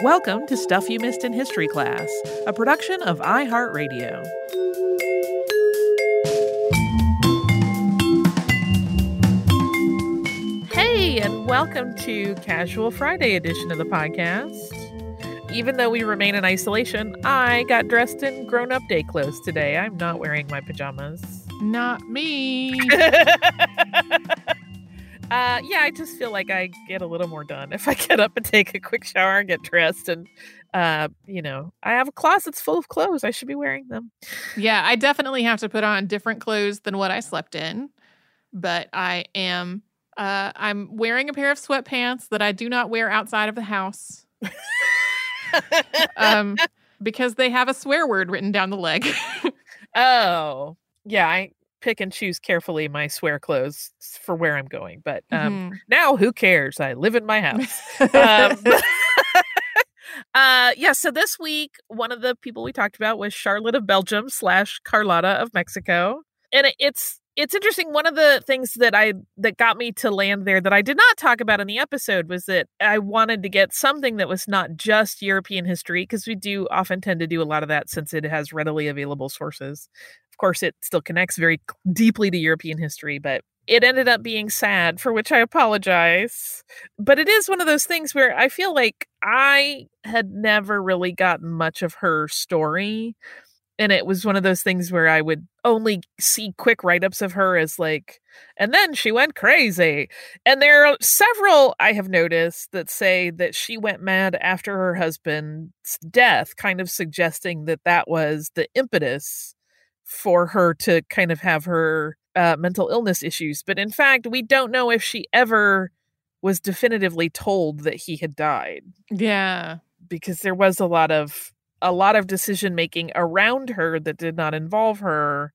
Welcome to Stuff You Missed in History Class, a production of iHeartRadio. Hey, and welcome to Casual Friday edition of the podcast. Even though we remain in isolation, I got dressed in grown up day clothes today. I'm not wearing my pajamas. Not me. Uh, yeah, I just feel like I get a little more done if I get up and take a quick shower and get dressed. And, uh, you know, I have a closet full of clothes. I should be wearing them. Yeah, I definitely have to put on different clothes than what I slept in. But I am, uh, I'm wearing a pair of sweatpants that I do not wear outside of the house. um, because they have a swear word written down the leg. oh, yeah, I pick and choose carefully my swear clothes for where I'm going. But um, mm-hmm. now who cares? I live in my house. um, uh, yeah, so this week, one of the people we talked about was Charlotte of Belgium slash Carlotta of Mexico. And it, it's it's interesting one of the things that i that got me to land there that i did not talk about in the episode was that i wanted to get something that was not just european history because we do often tend to do a lot of that since it has readily available sources of course, it still connects very deeply to European history, but it ended up being sad, for which I apologize. But it is one of those things where I feel like I had never really gotten much of her story. And it was one of those things where I would only see quick write ups of her as like, and then she went crazy. And there are several I have noticed that say that she went mad after her husband's death, kind of suggesting that that was the impetus for her to kind of have her uh, mental illness issues. But in fact, we don't know if she ever was definitively told that he had died. Yeah. Because there was a lot of a lot of decision making around her that did not involve her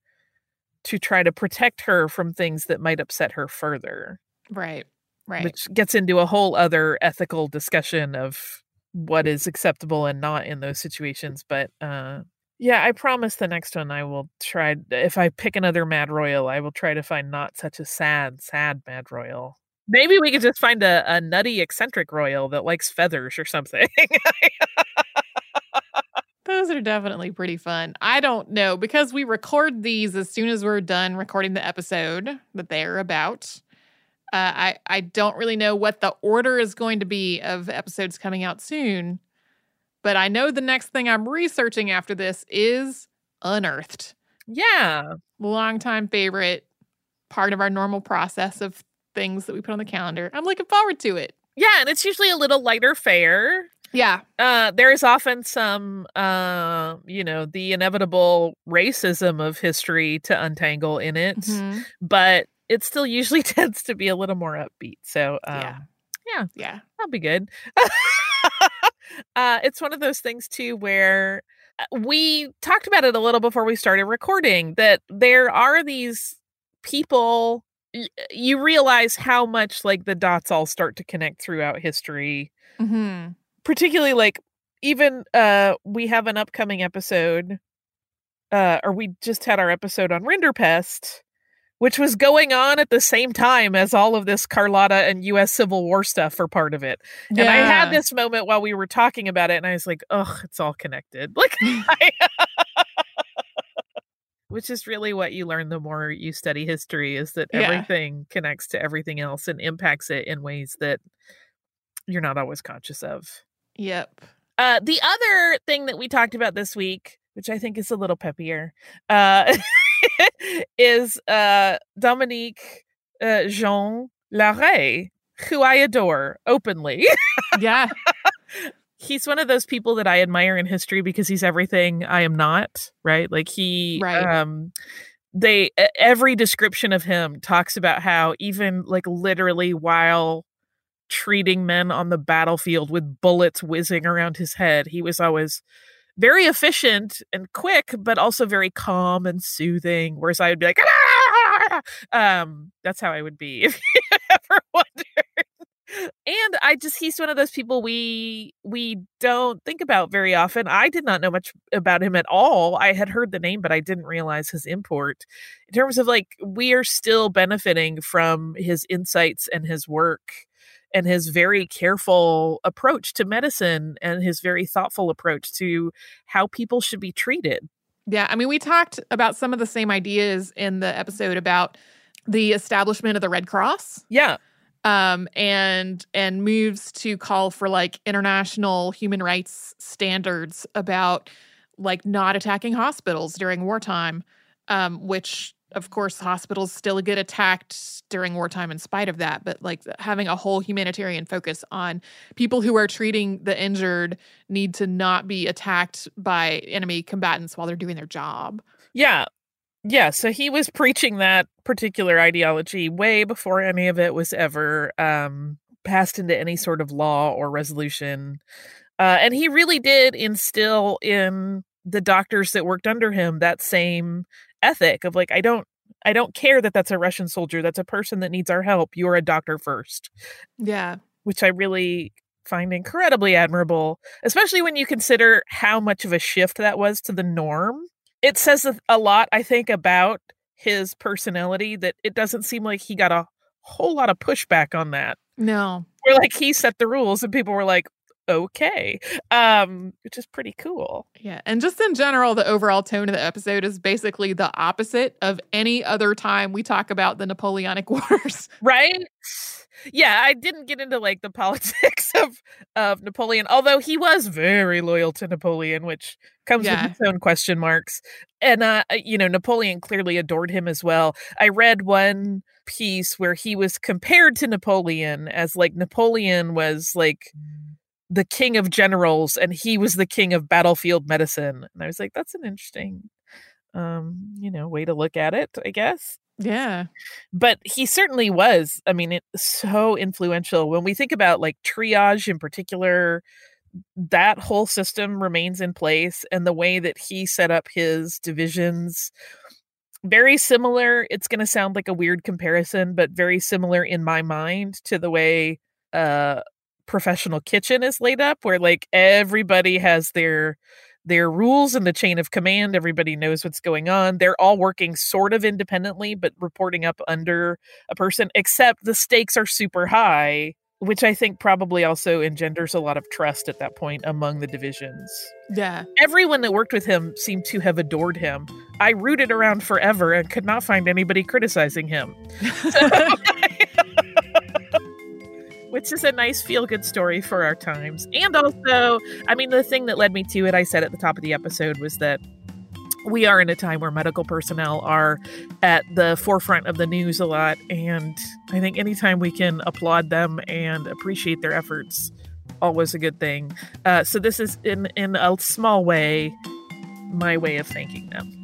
to try to protect her from things that might upset her further. Right. Right. Which gets into a whole other ethical discussion of what is acceptable and not in those situations. But uh yeah, I promise the next one I will try. If I pick another Mad Royal, I will try to find not such a sad, sad Mad Royal. Maybe we could just find a, a nutty, eccentric Royal that likes feathers or something. Those are definitely pretty fun. I don't know because we record these as soon as we're done recording the episode that they are about. Uh, I I don't really know what the order is going to be of episodes coming out soon. But I know the next thing I'm researching after this is Unearthed. Yeah. Longtime favorite, part of our normal process of things that we put on the calendar. I'm looking forward to it. Yeah, and it's usually a little lighter fare. Yeah. Uh, there is often some, uh, you know, the inevitable racism of history to untangle in it, Mhm. but it still usually tends to be a little more upbeat. So, um, Yeah. yeah, Yeah. that'll be good. uh, it's one of those things too where uh, we talked about it a little before we started recording that there are these people you realize how much like the dots all start to connect throughout history hmm particularly like even uh we have an upcoming episode uh or we just had our episode on Rinderpest which was going on at the same time as all of this Carlotta and US Civil War stuff for part of it. And I had this moment while we were talking about it and I was like, "Ugh, it's all connected." Like I- Which is really what you learn the more you study history is that Yeah. everything connects to everything else and impacts it in ways that you're not always conscious of. Yep. Uh, the other thing that we talked about this week, which I think is a little peppier, uh, is uh, Dominique uh, Jean Larrey, who I adore openly. Yeah. he's one of those people that I admire in history because he's everything I am not, right? Like he Right. um they every description of him talks about how even like literally while treating men on the battlefield with bullets whizzing around his head, he was always very efficient and quick, but also very calm and soothing. Whereas I would be like, "Ah!" um, that's how I would be if you ever wondered and i just he's one of those people we we don't think about very often i did not know much about him at all i had heard the name but i didn't realize his import in terms of like we are still benefiting from his insights and his work and his very careful approach to medicine and his very thoughtful approach to how people should be treated. Yeah, I mean, we talked about some of the same ideas in the episode about the establishment of the Red Cross, yeah. Um, and and moves to call for like international human rights standards about like not attacking hospitals during wartime, um, which of course hospitals still get attacked during wartime in spite of that, but like having a whole humanitarian focus on people who are treating the injured need to not be attacked by enemy combatants while they're doing their job. Yeah. Yeah. So he was preaching that particular ideology way before any of it was ever um, passed into any sort of law or resolution. Uh, and he really did instill in the doctors that worked under him that same ethic of like, I don't. I don't care that that's a Russian soldier. That's a person that needs our help. You're a doctor first, Yeah. which I really find incredibly admirable, especially when you consider how much of a shift that was to the norm it says a- lot i think about his personality that it doesn't seem like he got a whole lot of pushback on that No. where like he set the rules and people were like okay um which is pretty cool Yeah. And just in general, the overall tone of the episode is basically the opposite of any other time we talk about the Napoleonic Wars. right yeah i didn't get into like the politics of of napoleon although he was very loyal to napoleon which comes Yeah. with its own question marks and uh you know napoleon clearly adored him as well i read one piece where he was compared to napoleon as like napoleon was like the king of generals and he was the king of battlefield medicine. And i was like that's an interesting um you know way to look at it i guess. Yeah. but he certainly was i mean it's so influential. When we think about like triage in particular that whole system remains in place and the way that he set up his divisions very similar. It's going to sound like a weird comparison but very similar in my mind to the way uh professional kitchen is laid up where like everybody has their their rules in the chain of command everybody knows what's going on. They're all working sort of independently but reporting up under a person except the stakes are super high which i think probably also engenders a lot of trust at that point among the divisions. Yeah. everyone that worked with him seemed to have adored him. I rooted around forever and could not find anybody criticizing him it's just a nice feel good story for our times. And also, I mean, the thing that led me to it, I said at the top of the episode, was that we are in a time where medical personnel are at the forefront of the news a lot. And I think anytime we can applaud them and appreciate their efforts, always a good thing. Uh, so this is in in a small way my way of thanking them.